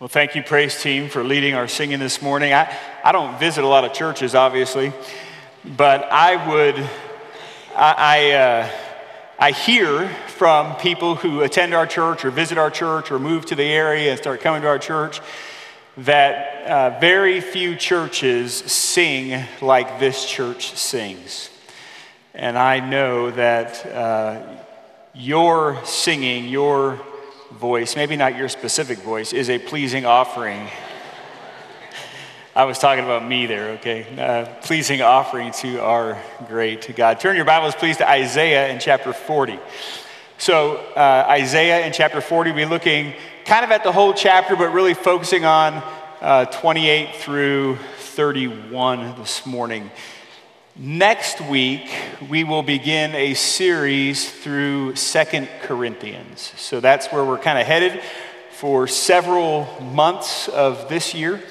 Well, thank you, praise team, for leading our singing this morning. I, I don't visit a lot of churches, obviously, but I would, I, I, uh, I hear from people who attend our church or visit our church or move to the area and start coming to our church that uh, very few churches sing like this church sings. And I know that uh, your singing, your voice, maybe not your specific voice, is a pleasing offering. I was talking about me there, okay? Uh, pleasing offering to our great God. Turn your Bibles, please, to Isaiah in chapter 40. So, uh, Isaiah in chapter 40, we're looking kind of at the whole chapter, but really focusing on uh, 28 through 31 this morning. Next week, we will begin a series through Second Corinthians. So that's where we're kind of headed for several months of this year.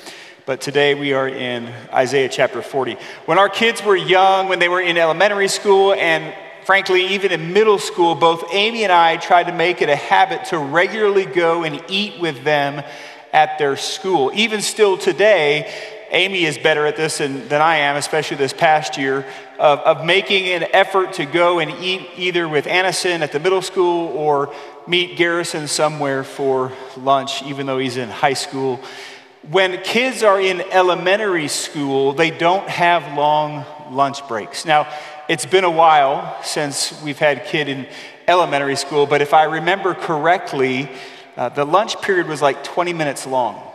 But today we are in Isaiah chapter 40. When our kids were young, when they were in elementary school, and frankly, even in middle school, both Amy and I tried to make it a habit to regularly go and eat with them at their school. Even still today, Amy is better at this than, than I am, especially this past year, of, of making an effort to go and eat either with Annison at the middle school or meet Garrison somewhere for lunch, even though he's in high school. When kids are in elementary school, they don't have long lunch breaks. Now, it's been a while since we've had kid in elementary school, but if I remember correctly, uh, the lunch period was like 20 minutes long.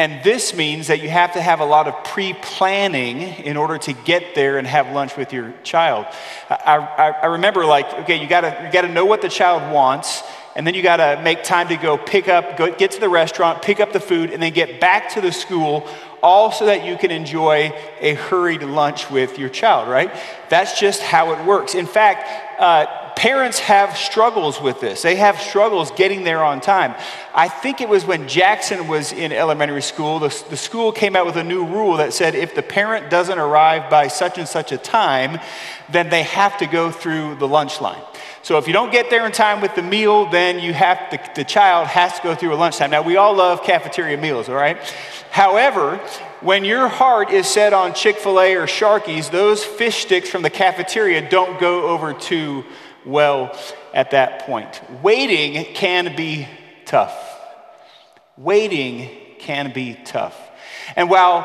And this means that you have to have a lot of pre planning in order to get there and have lunch with your child. I, I, I remember, like, okay, you gotta, you gotta know what the child wants, and then you gotta make time to go pick up, go, get to the restaurant, pick up the food, and then get back to the school, all so that you can enjoy a hurried lunch with your child, right? That's just how it works. In fact, uh, parents have struggles with this. They have struggles getting there on time. I think it was when Jackson was in elementary school, the, the school came out with a new rule that said if the parent doesn't arrive by such and such a time, then they have to go through the lunch line. So if you don't get there in time with the meal, then you have the, the child has to go through a lunchtime. Now we all love cafeteria meals, all right? However, when your heart is set on Chick fil A or Sharky's, those fish sticks from the cafeteria don't go over to well at that point. Waiting can be tough. Waiting can be tough. And while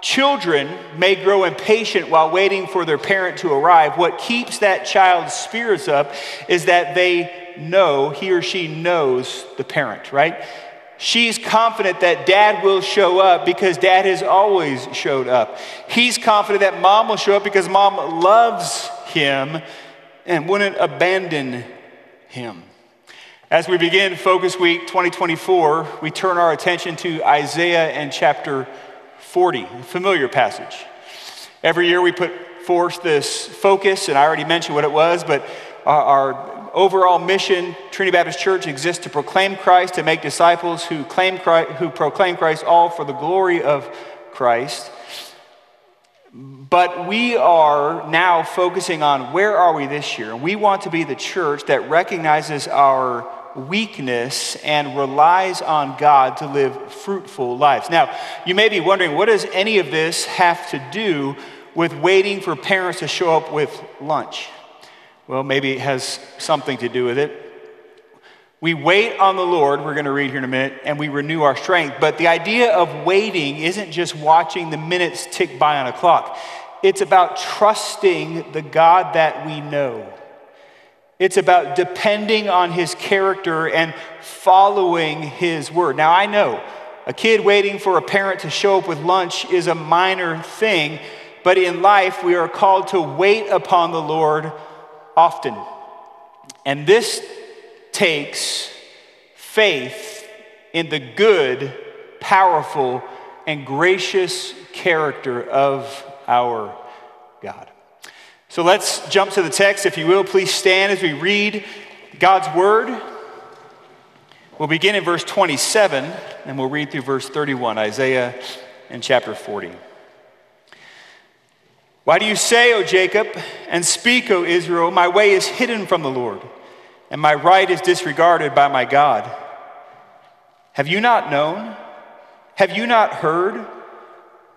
children may grow impatient while waiting for their parent to arrive, what keeps that child's spirits up is that they know, he or she knows the parent, right? She's confident that dad will show up because dad has always showed up. He's confident that mom will show up because mom loves him and wouldn't abandon him. As we begin Focus Week 2024, we turn our attention to Isaiah and chapter 40, a familiar passage. Every year we put forth this focus, and I already mentioned what it was, but our, our overall mission, Trinity Baptist Church, exists to proclaim Christ, to make disciples who, claim Christ, who proclaim Christ all for the glory of Christ. But we are now focusing on where are we this year? And We want to be the church that recognizes our weakness and relies on God to live fruitful lives. Now, you may be wondering, what does any of this have to do with waiting for parents to show up with lunch? Well, maybe it has something to do with it. We wait on the Lord, we're going to read here in a minute, and we renew our strength. But the idea of waiting isn't just watching the minutes tick by on a clock, it's about trusting the God that we know. It's about depending on his character and following his word. Now, I know a kid waiting for a parent to show up with lunch is a minor thing, but in life, we are called to wait upon the Lord often. And this takes faith in the good, powerful, and gracious character of our God. So let's jump to the text. If you will, please stand as we read God's word. We'll begin in verse 27 and we'll read through verse 31, Isaiah and chapter 40. Why do you say, O Jacob, and speak, O Israel, my way is hidden from the Lord? and my right is disregarded by my God. Have you not known? Have you not heard?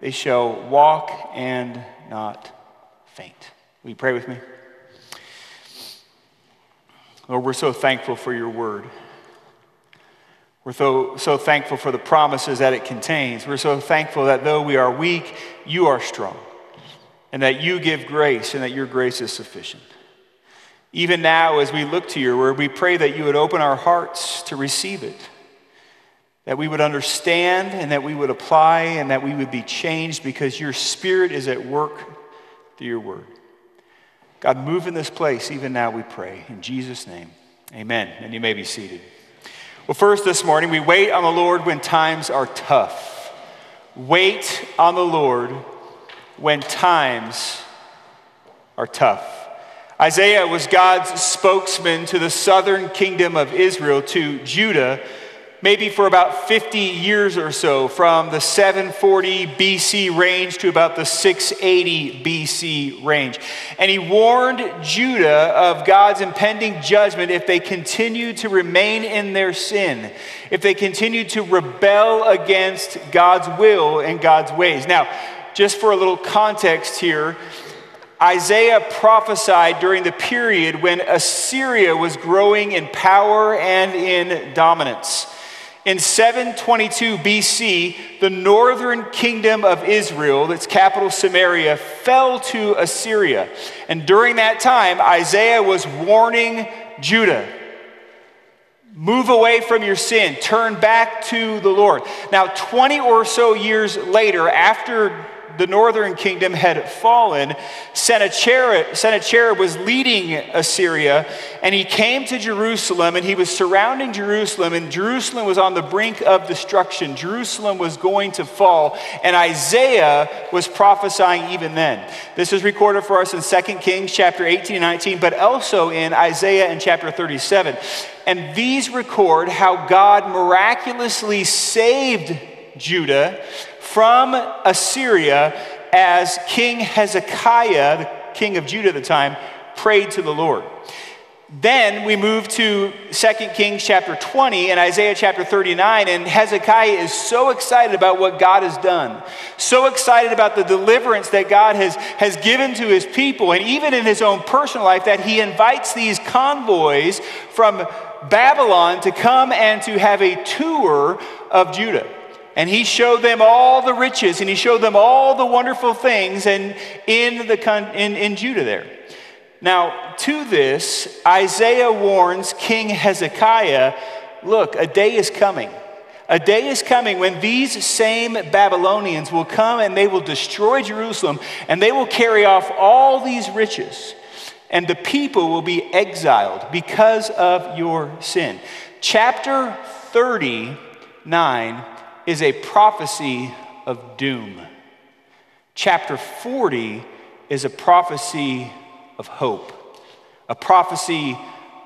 They shall walk and not faint. Will you pray with me? Lord, we're so thankful for your word. We're so, so thankful for the promises that it contains. We're so thankful that though we are weak, you are strong, and that you give grace, and that your grace is sufficient. Even now, as we look to your word, we pray that you would open our hearts to receive it, that we would understand, and that we would apply, and that we would be changed because your spirit is at work through your word. God, move in this place even now, we pray. In Jesus' name, amen. And you may be seated. Well, first this morning, we wait on the Lord when times are tough. Wait on the Lord when times are tough. Isaiah was God's spokesman to the southern kingdom of Israel, to Judah maybe for about 50 years or so, from the 740 BC range to about the 680 BC range. And he warned Judah of God's impending judgment if they continued to remain in their sin, if they continued to rebel against God's will and God's ways. Now, just for a little context here, Isaiah prophesied during the period when Assyria was growing in power and in dominance. In 722 BC, the northern kingdom of Israel, its capital Samaria, fell to Assyria. And during that time, Isaiah was warning Judah move away from your sin, turn back to the Lord. Now, 20 or so years later, after the northern kingdom had fallen, Sennacherib, was leading Assyria, and he came to Jerusalem, and he was surrounding Jerusalem, and Jerusalem was on the brink of destruction. Jerusalem was going to fall, and Isaiah was prophesying even then. This is recorded for us in 2 Kings chapter 18 and 19, but also in Isaiah in chapter 37. And these record how God miraculously saved Judah from Assyria as King Hezekiah, the king of Judah at the time, prayed to the Lord. Then we move to 2 Kings chapter 20 and Isaiah chapter 39, and Hezekiah is so excited about what God has done, so excited about the deliverance that God has, has given to his people, and even in his own personal life, that he invites these convoys from Babylon to come and to have a tour of Judah and he showed them all the riches and he showed them all the wonderful things and in, the, in, in Judah there. Now, to this, Isaiah warns King Hezekiah look, a day is coming. A day is coming when these same Babylonians will come and they will destroy Jerusalem and they will carry off all these riches. And the people will be exiled because of your sin. Chapter 39 is a prophecy of doom. Chapter 40 is a prophecy of hope, a prophecy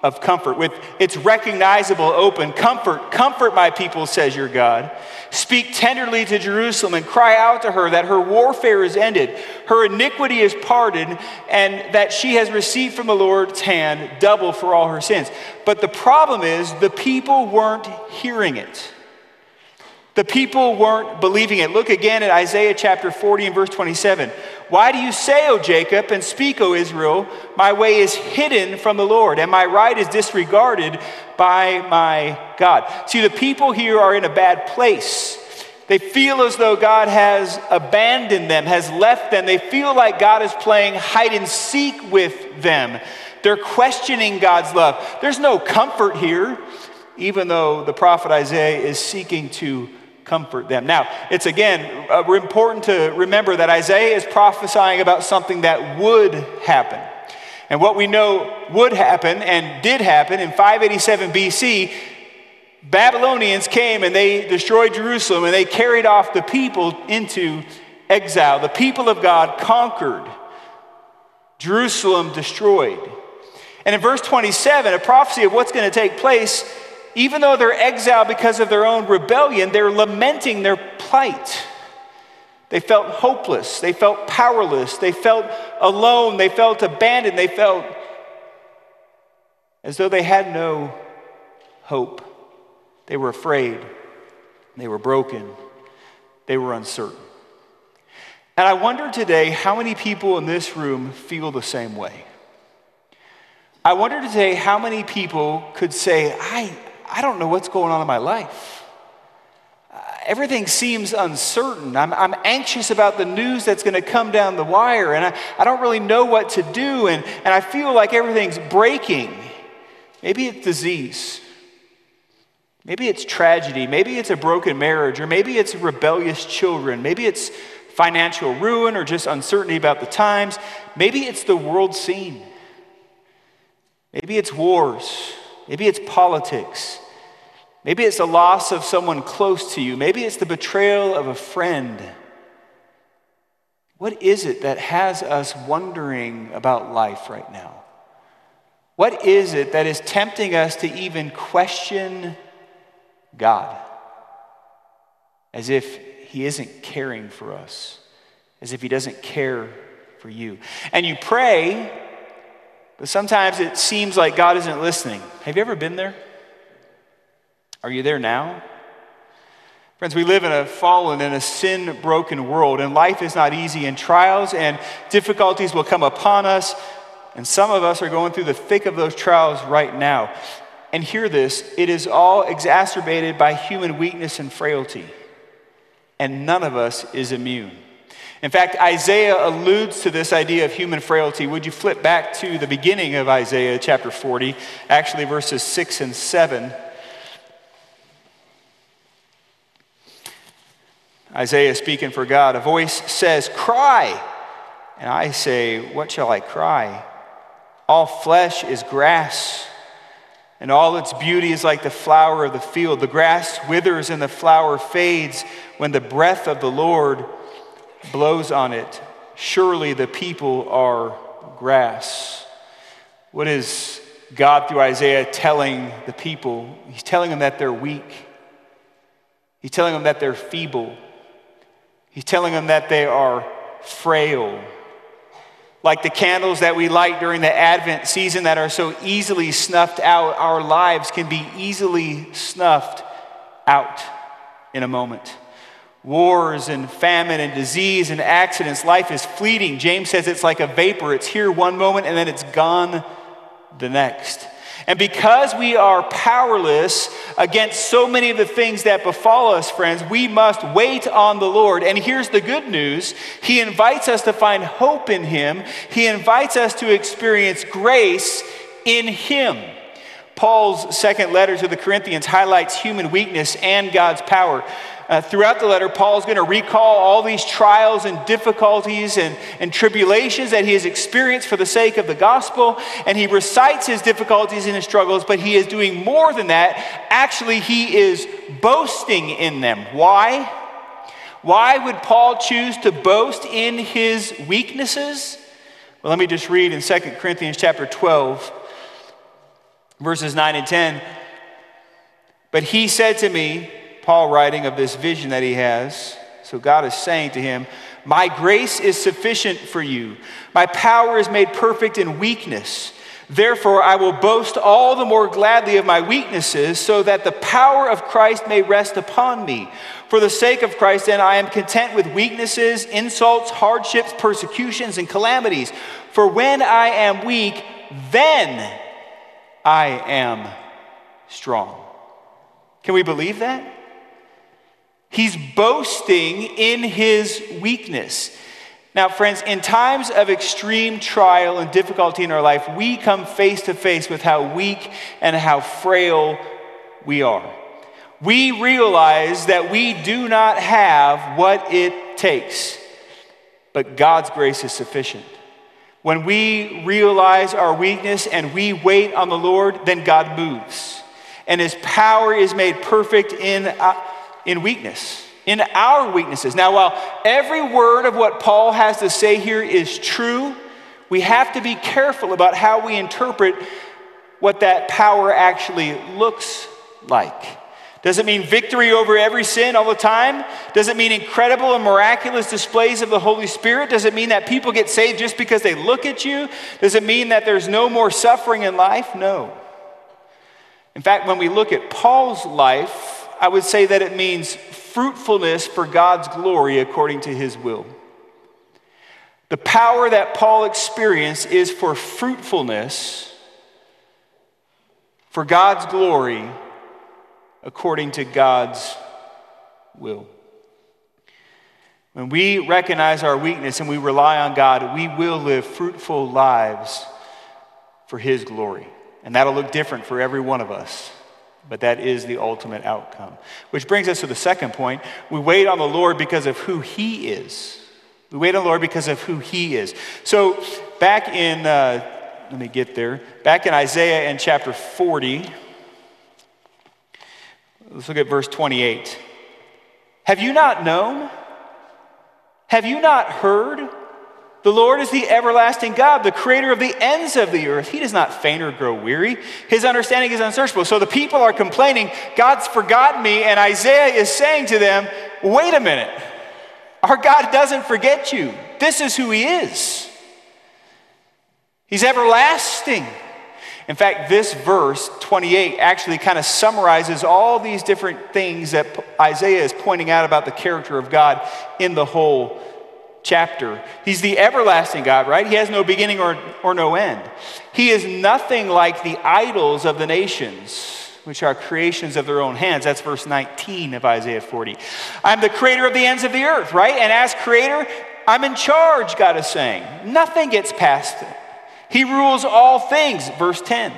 of comfort. With its recognizable open comfort, comfort my people, says your God. Speak tenderly to Jerusalem and cry out to her that her warfare is ended, her iniquity is pardoned, and that she has received from the Lord's hand double for all her sins. But the problem is the people weren't hearing it. The people weren't believing it. Look again at Isaiah chapter 40 and verse 27. Why do you say, O Jacob, and speak, O Israel, my way is hidden from the Lord, and my right is disregarded by my God? See, the people here are in a bad place. They feel as though God has abandoned them, has left them. They feel like God is playing hide and seek with them. They're questioning God's love. There's no comfort here, even though the prophet Isaiah is seeking to comfort them. Now, it's again uh, important to remember that Isaiah is prophesying about something that would happen. And what we know would happen and did happen in 587 BC, Babylonians came and they destroyed Jerusalem and they carried off the people into exile. The people of God conquered, Jerusalem destroyed. And in verse 27, a prophecy of what's going to take place, even though they're exiled because of their own rebellion, they're lamenting their plight. They felt hopeless. They felt powerless. They felt alone. They felt abandoned. They felt as though they had no hope. They were afraid. They were broken. They were uncertain. And I wonder today how many people in this room feel the same way. I wonder today how many people could say, I, I don't know what's going on in my life. Uh, everything seems uncertain. I'm, I'm anxious about the news that's going to come down the wire, and I, I don't really know what to do, and, and I feel like everything's breaking. Maybe it's disease. Maybe it's tragedy. Maybe it's a broken marriage, or maybe it's rebellious children. Maybe it's financial ruin or just uncertainty about the times. Maybe it's the world scene. Maybe it's wars. Maybe it's politics. Maybe it's the loss of someone close to you. Maybe it's the betrayal of a friend. What is it that has us wondering about life right now? What is it that is tempting us to even question God as if He isn't caring for us, as if He doesn't care for you? And you pray but sometimes it seems like God isn't listening. Have you ever been there? Are you there now? Friends, we live in a fallen and a sin broken world, and life is not easy, and trials and difficulties will come upon us. And some of us are going through the thick of those trials right now. And hear this it is all exacerbated by human weakness and frailty, and none of us is immune. In fact, Isaiah alludes to this idea of human frailty. Would you flip back to the beginning of Isaiah chapter 40, actually verses 6 and 7? Isaiah speaking for God. A voice says, Cry. And I say, What shall I cry? All flesh is grass, and all its beauty is like the flower of the field. The grass withers and the flower fades when the breath of the Lord blows on it, surely the people are grass. What is God through Isaiah telling the people? He's telling them that they're weak. He's telling them that they're feeble. He's telling them that they are frail. Like the candles that we light during the Advent season that are so easily snuffed out, our lives can be easily snuffed out in a moment wars and famine and disease and accidents. Life is fleeting. James says it's like a vapor. It's here one moment and then it's gone the next. And because we are powerless against so many of the things that befall us, friends, we must wait on the Lord. And here's the good news He invites us to find hope in Him, He invites us to experience grace in Him. Paul's second letter to the Corinthians highlights human weakness and God's power. Uh, throughout the letter, Paul is going to recall all these trials and difficulties and, and tribulations that he has experienced for the sake of the gospel. And he recites his difficulties and his struggles, but he is doing more than that. Actually, he is boasting in them. Why? Why would Paul choose to boast in his weaknesses? Well, let me just read in 2 Corinthians chapter 12, verses 9 and 10. But he said to me, Paul writing of this vision that he has. So God is saying to him, My grace is sufficient for you. My power is made perfect in weakness. Therefore, I will boast all the more gladly of my weaknesses, so that the power of Christ may rest upon me. For the sake of Christ, then, I am content with weaknesses, insults, hardships, persecutions, and calamities. For when I am weak, then I am strong. Can we believe that? He's boasting in his weakness. Now, friends, in times of extreme trial and difficulty in our life, we come face to face with how weak and how frail we are. We realize that we do not have what it takes, but God's grace is sufficient. When we realize our weakness and we wait on the Lord, then God moves. and his power is made perfect in, in weakness, in our weaknesses. Now, while every word of what Paul has to say here is true, we have to be careful about how we interpret what that power actually looks like. Does it mean victory over every sin all the time? Does it mean incredible and miraculous displays of the Holy Spirit? Does it mean that people get saved just because they look at you? Does it mean that there's no more suffering in life? No. In fact, when we look at Paul's life, I would say that it means fruitfulness for God's glory according to his will. The power that Paul experienced is for fruitfulness for God's glory according to God's will. When we recognize our weakness and we rely on God, we will live fruitful lives for His glory. And that'll look different for every one of us. But that is the ultimate outcome. Which brings us to the second point. We wait on the Lord because of who He is. We wait on the Lord because of who He is. So, back in, uh, let me get there, back in Isaiah in chapter 40, let's look at verse 28. Have you not known? Have you not heard? The Lord is the everlasting God, the creator of the ends of the earth. He does not faint or grow weary. His understanding is unsearchable. So the people are complaining, God's forgotten me, and Isaiah is saying to them, wait a minute. Our God doesn't forget you. This is who He is. He's everlasting. In fact, this verse 28 actually kind of summarizes all these different things that Isaiah is pointing out about the character of God in the whole chapter. He's the everlasting God, right? He has no beginning or, or no end. He is nothing like the idols of the nations which are creations of their own hands. That's verse 19 of Isaiah 40. I'm the creator of the ends of the earth, right? And as creator, I'm in charge, God is saying. Nothing gets past it. He rules all things, verse 10.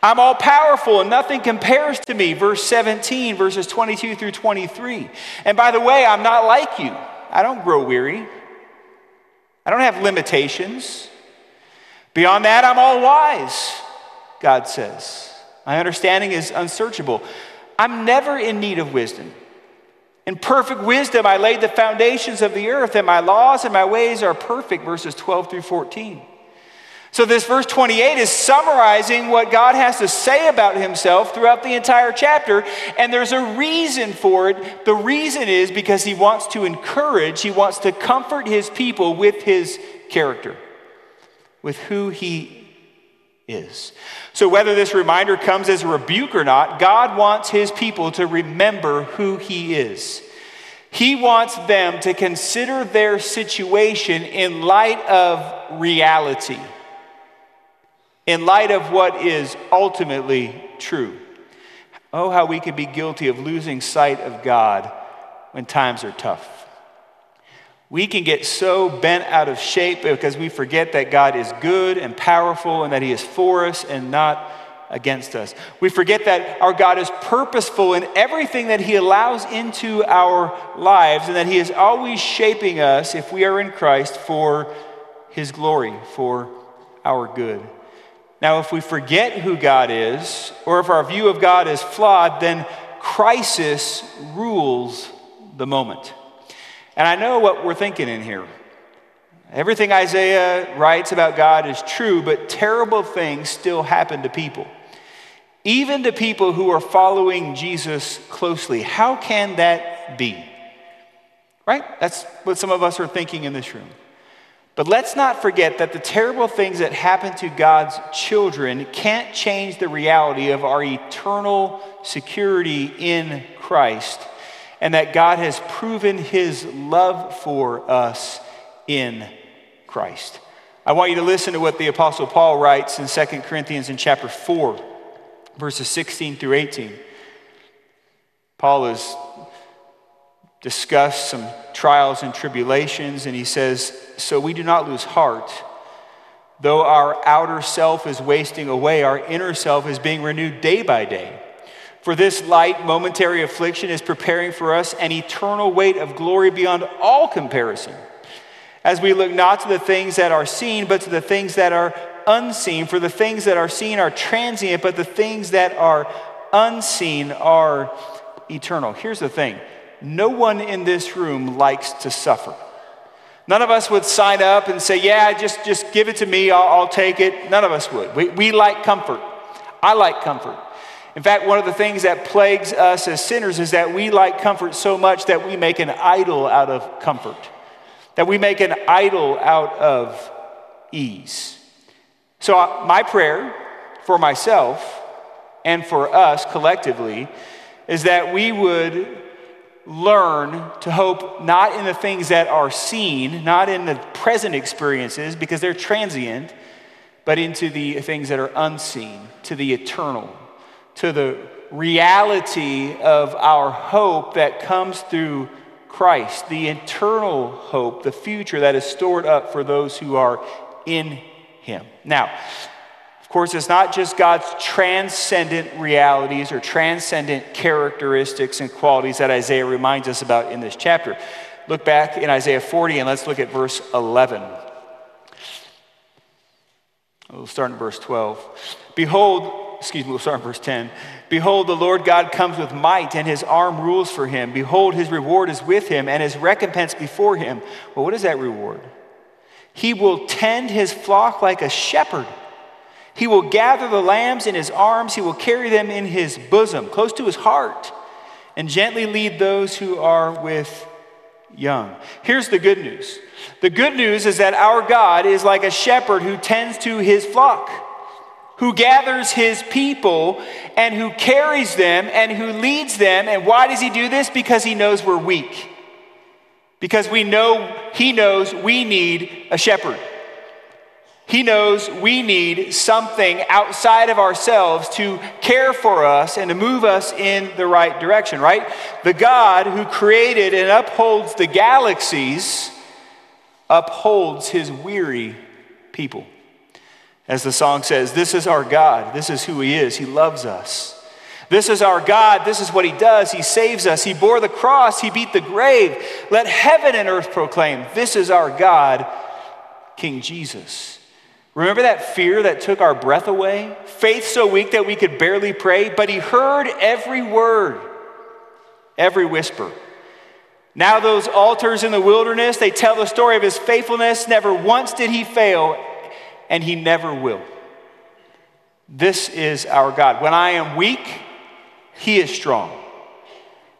I'm all powerful and nothing compares to me, verse 17, verses 22 through 23. And by the way, I'm not like you. I don't grow weary. I don't have limitations. Beyond that, I'm all wise, God says. My understanding is unsearchable. I'm never in need of wisdom. In perfect wisdom, I laid the foundations of the earth, and my laws and my ways are perfect, verses 12 through 14. So, this verse 28 is summarizing what God has to say about himself throughout the entire chapter, and there's a reason for it. The reason is because he wants to encourage, he wants to comfort his people with his character, with who he is. So, whether this reminder comes as a rebuke or not, God wants his people to remember who he is. He wants them to consider their situation in light of reality in light of what is ultimately true. Oh, how we can be guilty of losing sight of God when times are tough. We can get so bent out of shape because we forget that God is good and powerful and that He is for us and not against us. We forget that our God is purposeful in everything that He allows into our lives and that He is always shaping us, if we are in Christ, for His glory, for our good. Now, if we forget who God is, or if our view of God is flawed, then crisis rules the moment. And I know what we're thinking in here. Everything Isaiah writes about God is true, but terrible things still happen to people. Even to people who are following Jesus closely. How can that be? Right? That's what some of us are thinking in this room. But let's not forget that the terrible things that happen to God's children can't change the reality of our eternal security in Christ and that God has proven his love for us in Christ. I want you to listen to what the apostle Paul writes in 2 Corinthians in chapter 4 verses 16 through 18. Paul has discussed some trials and tribulations, and he says, So we do not lose heart. Though our outer self is wasting away, our inner self is being renewed day by day. For this light, momentary affliction is preparing for us an eternal weight of glory beyond all comparison. As we look not to the things that are seen, but to the things that are unseen. For the things that are seen are transient, but the things that are unseen are eternal. Here's the thing no one in this room likes to suffer. None of us would sign up and say, Yeah, just, just give it to me, I'll, I'll take it. None of us would. We, we like comfort. I like comfort. In fact, one of the things that plagues us as sinners is that we like comfort so much that we make an idol out of comfort, that we make an idol out of ease. So, uh, my prayer for myself and for us collectively is that we would learn to hope not in the things that are seen, not in the present experiences, because they're transient, but into the things that are unseen, to the eternal, to the reality of our hope that comes through Christ, the eternal hope, the future that is stored up for those who are in Him. Now, of course, it's not just God's transcendent realities or transcendent characteristics and qualities that Isaiah reminds us about in this chapter. Look back in Isaiah 40 and let's look at verse 11. We'll start in verse 12. Behold, excuse me, we'll start in verse 10. Behold, the Lord God comes with might, and his arm rules for him. Behold, his reward is with him, and his recompense before him. Well, what is that reward? He will tend his flock like a shepherd. He will gather the lambs in his arms, he will carry them in his bosom, close to his heart, and gently lead those who are with young. Here's the good news the good news is that our God is like a shepherd who tends to his flock, who gathers his people and who carries them and who leads them. And why does he do this? Because he knows we're weak. Because we know he knows we need a shepherd. He knows we need something outside of ourselves to care for us and to move us in the right direction, right? The God who created and upholds the galaxies upholds his weary people. As the song says, this is our God. This is who he is. He loves us. This is our God. This is what he does. He saves us. He bore the cross. He beat the grave. Let heaven and earth proclaim, this is our God, King Jesus. Remember that fear that took our breath away? Faith so weak that we could barely pray, but he heard every word, every whisper. Now, those altars in the wilderness, they tell the story of his faithfulness. Never once did he fail, and he never will. This is our God. When I am weak, he is strong.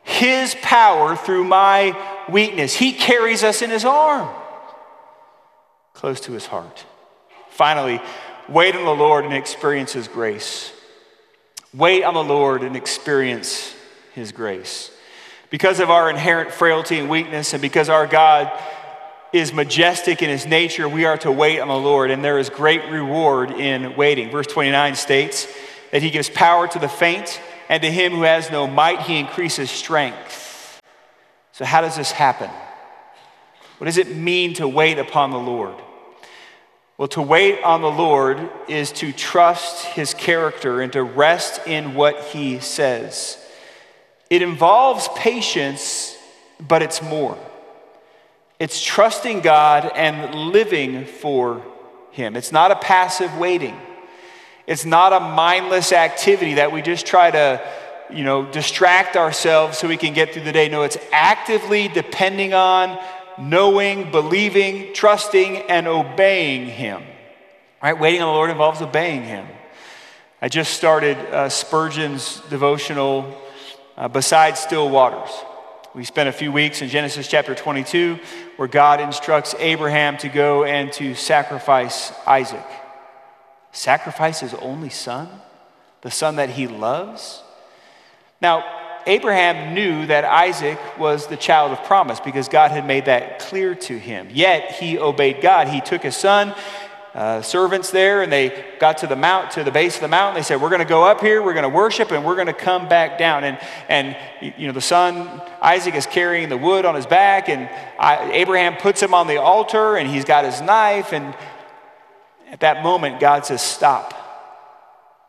His power through my weakness, he carries us in his arm, close to his heart. Finally, wait on the Lord and experience His grace. Wait on the Lord and experience His grace. Because of our inherent frailty and weakness, and because our God is majestic in His nature, we are to wait on the Lord, and there is great reward in waiting. Verse 29 states that He gives power to the faint, and to him who has no might, He increases strength. So, how does this happen? What does it mean to wait upon the Lord? Well, to wait on the Lord is to trust his character and to rest in what he says. It involves patience, but it's more. It's trusting God and living for him. It's not a passive waiting. It's not a mindless activity that we just try to, you know, distract ourselves so we can get through the day. No, it's actively depending on knowing, believing, trusting, and obeying Him. Right? Waiting on the Lord involves obeying Him. I just started uh, Spurgeon's devotional, uh, Beside Still Waters. We spent a few weeks in Genesis chapter 22 where God instructs Abraham to go and to sacrifice Isaac. Sacrifice his only son, the son that he loves. Now, Abraham knew that Isaac was the child of promise because God had made that clear to him. Yet he obeyed God. He took his son, uh, servants there, and they got to the mount, to the base of the mountain. They said, "We're going to go up here. We're going to worship, and we're going to come back down." And and you know the son Isaac is carrying the wood on his back, and I, Abraham puts him on the altar, and he's got his knife. And at that moment, God says, "Stop."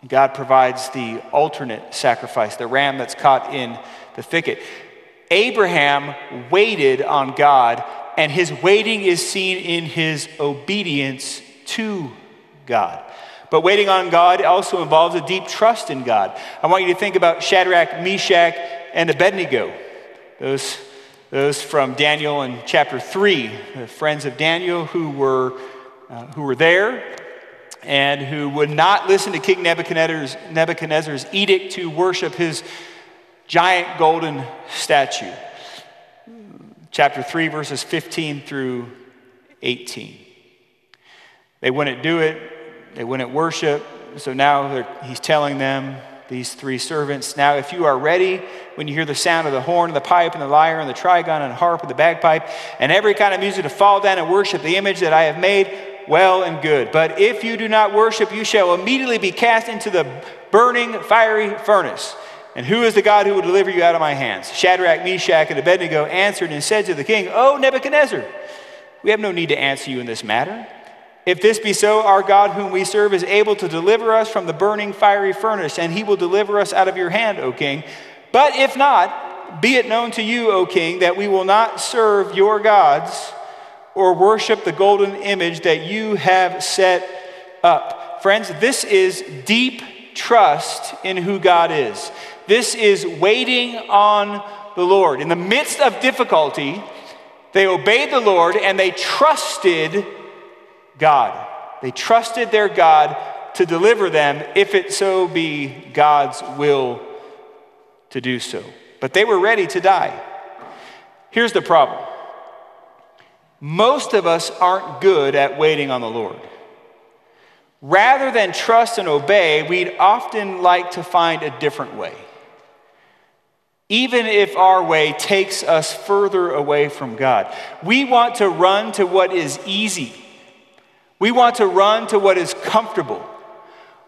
God provides the alternate sacrifice, the ram that's caught in the thicket. Abraham waited on God, and his waiting is seen in his obedience to God. But waiting on God also involves a deep trust in God. I want you to think about Shadrach, Meshach, and Abednego. Those, those from Daniel in chapter 3, the friends of Daniel who were, uh, who were there and who would not listen to King Nebuchadnezzar's, Nebuchadnezzar's edict to worship his giant golden statue. Chapter 3, verses 15 through 18. They wouldn't do it, they wouldn't worship. So now he's telling them, these three servants, now if you are ready, when you hear the sound of the horn, and the pipe, and the lyre, and the trigon, and harp, and the bagpipe, and every kind of music to fall down and worship the image that I have made, well and good. But if you do not worship, you shall immediately be cast into the burning fiery furnace. And who is the God who will deliver you out of my hands? Shadrach, Meshach, and Abednego answered and said to the king, O Nebuchadnezzar, we have no need to answer you in this matter. If this be so, our God, whom we serve, is able to deliver us from the burning fiery furnace, and he will deliver us out of your hand, O king. But if not, be it known to you, O king, that we will not serve your gods or worship the golden image that you have set up. Friends, this is deep trust in who God is. This is waiting on the Lord. In the midst of difficulty, they obeyed the Lord and they trusted God. They trusted their God to deliver them if it so be God's will to do so. But they were ready to die. Here's the problem most of us aren't good at waiting on the Lord. Rather than trust and obey, we'd often like to find a different way. Even if our way takes us further away from God, we want to run to what is easy we want to run to what is comfortable.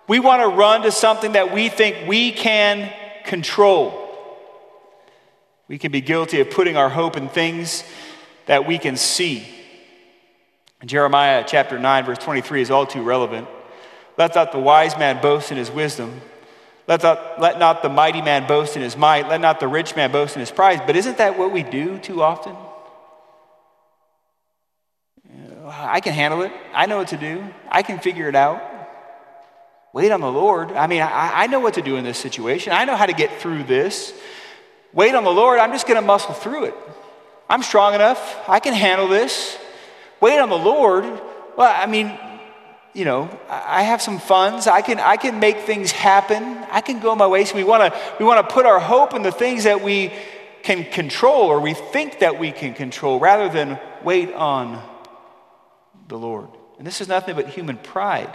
We want to run to something that we think we can control. We can be guilty of putting our hope in things that we can see. Jeremiah chapter 9, verse 23 is all too relevant. Let not the wise man boast in his wisdom. Let not, let not the mighty man boast in his might. Let not the rich man boast in his pride. But isn't that what we do too often? I can handle it. I know what to do. I can figure it out. Wait on the Lord. I mean, I, I know what to do in this situation. I know how to get through this. Wait on the Lord. I'm just going to muscle through it. I'm strong enough. I can handle this. Wait on the Lord. Well, I mean, you know, I have some funds. I can, I can make things happen. I can go my way. So we want to we want to put our hope in the things that we can control or we think that we can control rather than wait on the Lord. And this is nothing but human pride.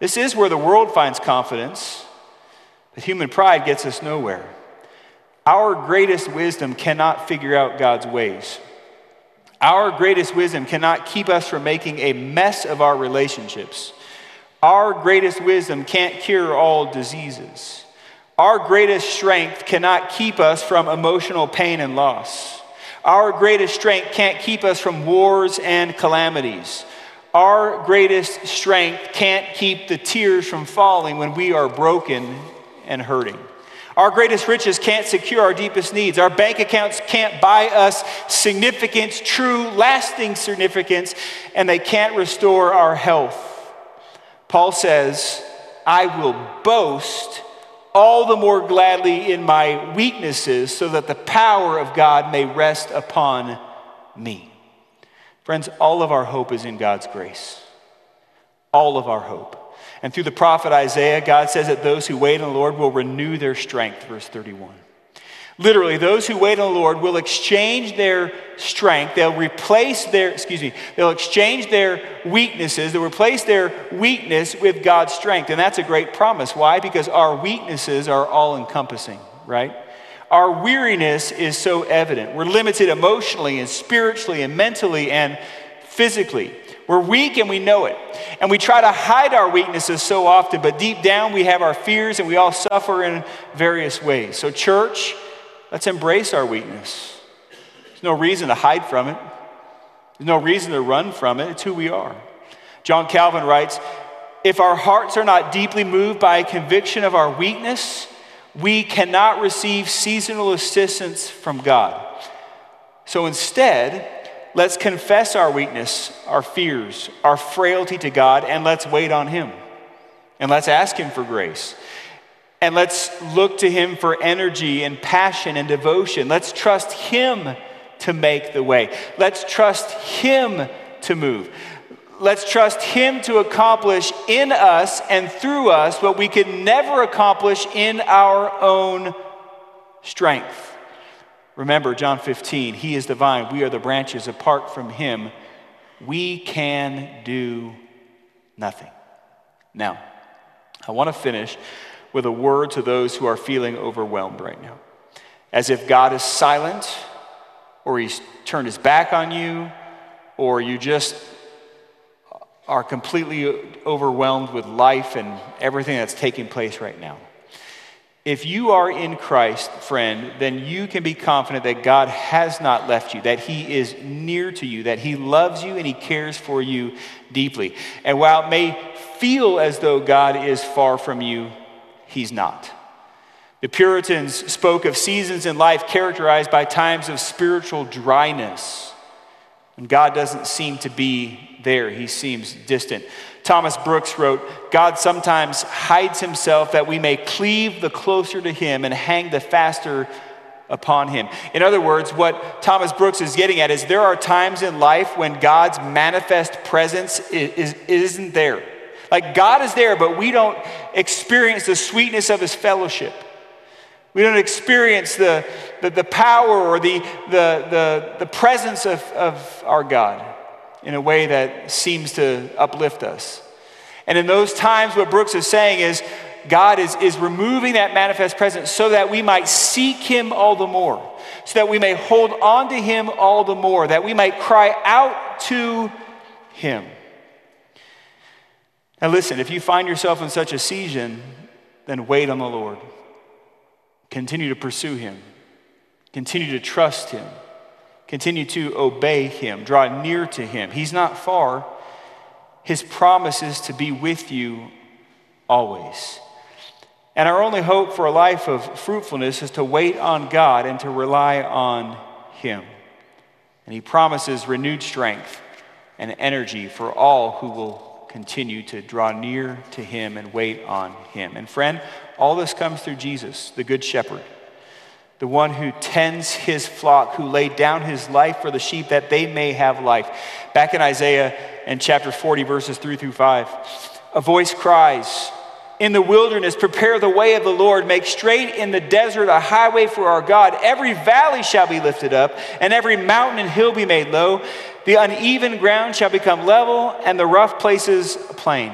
This is where the world finds confidence, but human pride gets us nowhere. Our greatest wisdom cannot figure out God's ways. Our greatest wisdom cannot keep us from making a mess of our relationships. Our greatest wisdom can't cure all diseases. Our greatest strength cannot keep us from emotional pain and loss. Our greatest strength can't keep us from wars and calamities. Our greatest strength can't keep the tears from falling when we are broken and hurting. Our greatest riches can't secure our deepest needs. Our bank accounts can't buy us significance, true, lasting significance, and they can't restore our health. Paul says, I will boast all the more gladly in my weaknesses so that the power of God may rest upon me. Friends, all of our hope is in God's grace. All of our hope. And through the prophet Isaiah, God says that those who wait on the Lord will renew their strength, verse 31. Literally, those who wait on the Lord will exchange their strength. They'll replace their, excuse me, they'll exchange their weaknesses. They'll replace their weakness with God's strength. And that's a great promise. Why? Because our weaknesses are all encompassing, right? our weariness is so evident. We're limited emotionally and spiritually and mentally and physically. We're weak and we know it. And we try to hide our weaknesses so often, but deep down we have our fears and we all suffer in various ways. So, church, let's embrace our weakness. There's no reason to hide from it, there's no reason to run from it. It's who we are. John Calvin writes If our hearts are not deeply moved by a conviction of our weakness, we cannot receive seasonal assistance from God. So instead, let's confess our weakness, our fears, our frailty to God, and let's wait on Him. And let's ask Him for grace. And let's look to Him for energy and passion and devotion. Let's trust Him to make the way. Let's trust Him to move. Let's trust Him to accomplish in us and through us what we could never accomplish in our own strength. Remember John 15, He is the vine, we are the branches. Apart from Him, we can do nothing. Now, I want to finish with a word to those who are feeling overwhelmed right now. As if God is silent, or He's turned His back on you, or you just are completely overwhelmed with life and everything that's taking place right now. If you are in Christ, friend, then you can be confident that God has not left you, that He is near to you, that He loves you and He cares for you deeply. And while it may feel as though God is far from you, He's not. The Puritans spoke of seasons in life characterized by times of spiritual dryness. And God doesn't seem to be there, He seems distant. Thomas Brooks wrote, God sometimes hides himself that we may cleave the closer to him and hang the faster upon him. In other words, what Thomas Brooks is getting at is there are times in life when God's manifest presence is, is, not there. Like God is there, but we don't experience the sweetness of his fellowship. We don't experience the, the, the power or the, the, the, the presence of, of our God in a way that seems to uplift us. And in those times, what Brooks is saying is God is, is removing that manifest presence so that we might seek Him all the more, so that we may hold on to Him all the more, that we might cry out to Him. Now, listen, if you find yourself in such a season, then wait on the Lord. Continue to pursue Him, continue to trust Him. Continue to obey him, draw near to him. He's not far. His promise is to be with you always. And our only hope for a life of fruitfulness is to wait on God and to rely on him. And he promises renewed strength and energy for all who will continue to draw near to him and wait on him. And friend, all this comes through Jesus, the Good Shepherd the one who tends his flock, who laid down his life for the sheep that they may have life. Back in Isaiah and chapter 40, verses 3 through 5, a voice cries, In the wilderness, prepare the way of the Lord, make straight in the desert a highway for our God. Every valley shall be lifted up, and every mountain and hill be made low. The uneven ground shall become level, and the rough places plain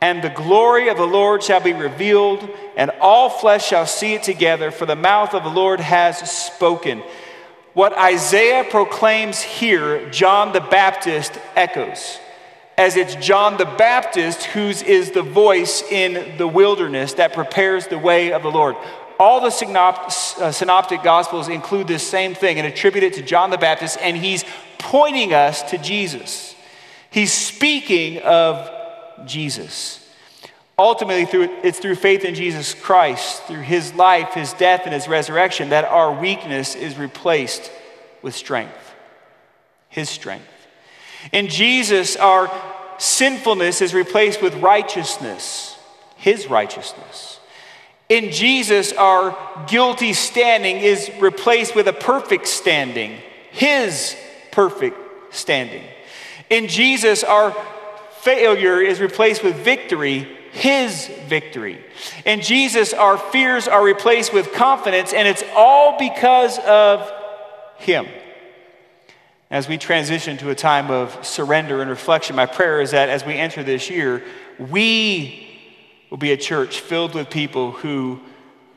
and the glory of the Lord shall be revealed, and all flesh shall see it together, for the mouth of the Lord has spoken. What Isaiah proclaims here, John the Baptist echoes, as it's John the Baptist whose is the voice in the wilderness that prepares the way of the Lord. All the uh, synoptic gospels include this same thing and attribute it to John the Baptist, and he's pointing us to Jesus. He's speaking of Jesus. Ultimately, through, it's through faith in Jesus Christ, through his life, his death, and his resurrection, that our weakness is replaced with strength. His strength. In Jesus, our sinfulness is replaced with righteousness, his righteousness. In Jesus, our guilty standing is replaced with a perfect standing, his perfect standing. In Jesus, our failure is replaced with victory, his victory. In Jesus, our fears are replaced with confidence, and it's all because of him. As we transition to a time of surrender and reflection, my prayer is that as we enter this year, we will be a church filled with people who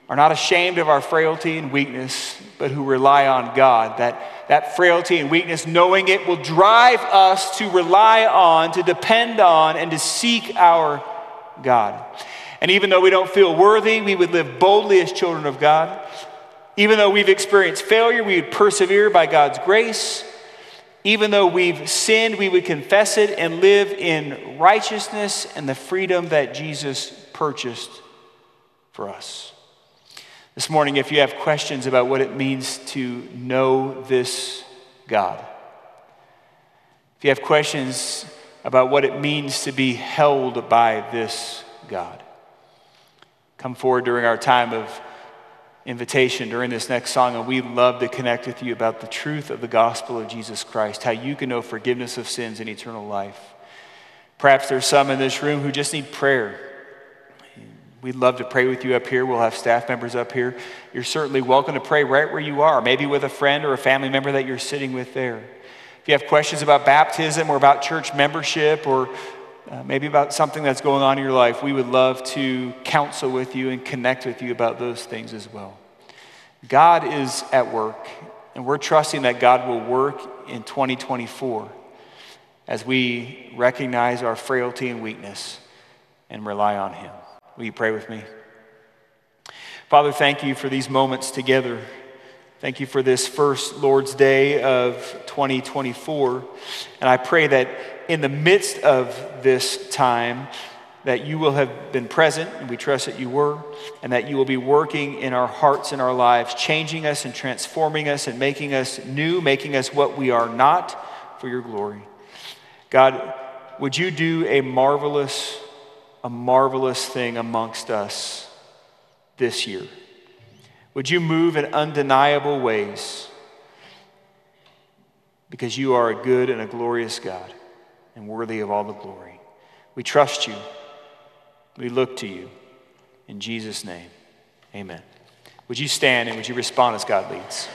are not ashamed of our frailty and weakness, but who rely on God. That, that frailty and weakness, knowing it will drive us to rely on, to depend on, and to seek our God. And even though we don't feel worthy, we would live boldly as children of God. Even though we've experienced failure, we would persevere by God's grace. Even though we've sinned, we would confess it and live in righteousness and the freedom that Jesus purchased for us. This morning, if you have questions about what it means to know this God, if you have questions about what it means to be held by this God. Come forward during our time of invitation during this next song, and we'd love to connect with you about the truth of the gospel of Jesus Christ, how you can know forgiveness of sins and eternal life. Perhaps there's some in this room who just need prayer. We'd love to pray with you up here. We'll have staff members up here. You're certainly welcome to pray right where you are, maybe with a friend or a family member that you're sitting with there. If you have questions about baptism or about church membership or uh, maybe about something that's going on in your life, we would love to counsel with you and connect with you about those things as well. God is at work, and we're trusting that God will work in 2024 as we recognize our frailty and weakness and rely on Him. Will you pray with me? Father, thank you for these moments together. Thank you for this first Lord's Day of 2024. And I pray that in the midst of this time, that you will have been present, and we trust that you were, and that you will be working in our hearts and our lives, changing us and transforming us and making us new, making us what we are not for your glory. God, would you do a marvelous a marvelous thing amongst us this year. Would you move in undeniable ways? Because you are a good and a glorious God and worthy of all the glory. We trust you. We look to you. In Jesus' name, amen. Would you stand and would you respond as God leads?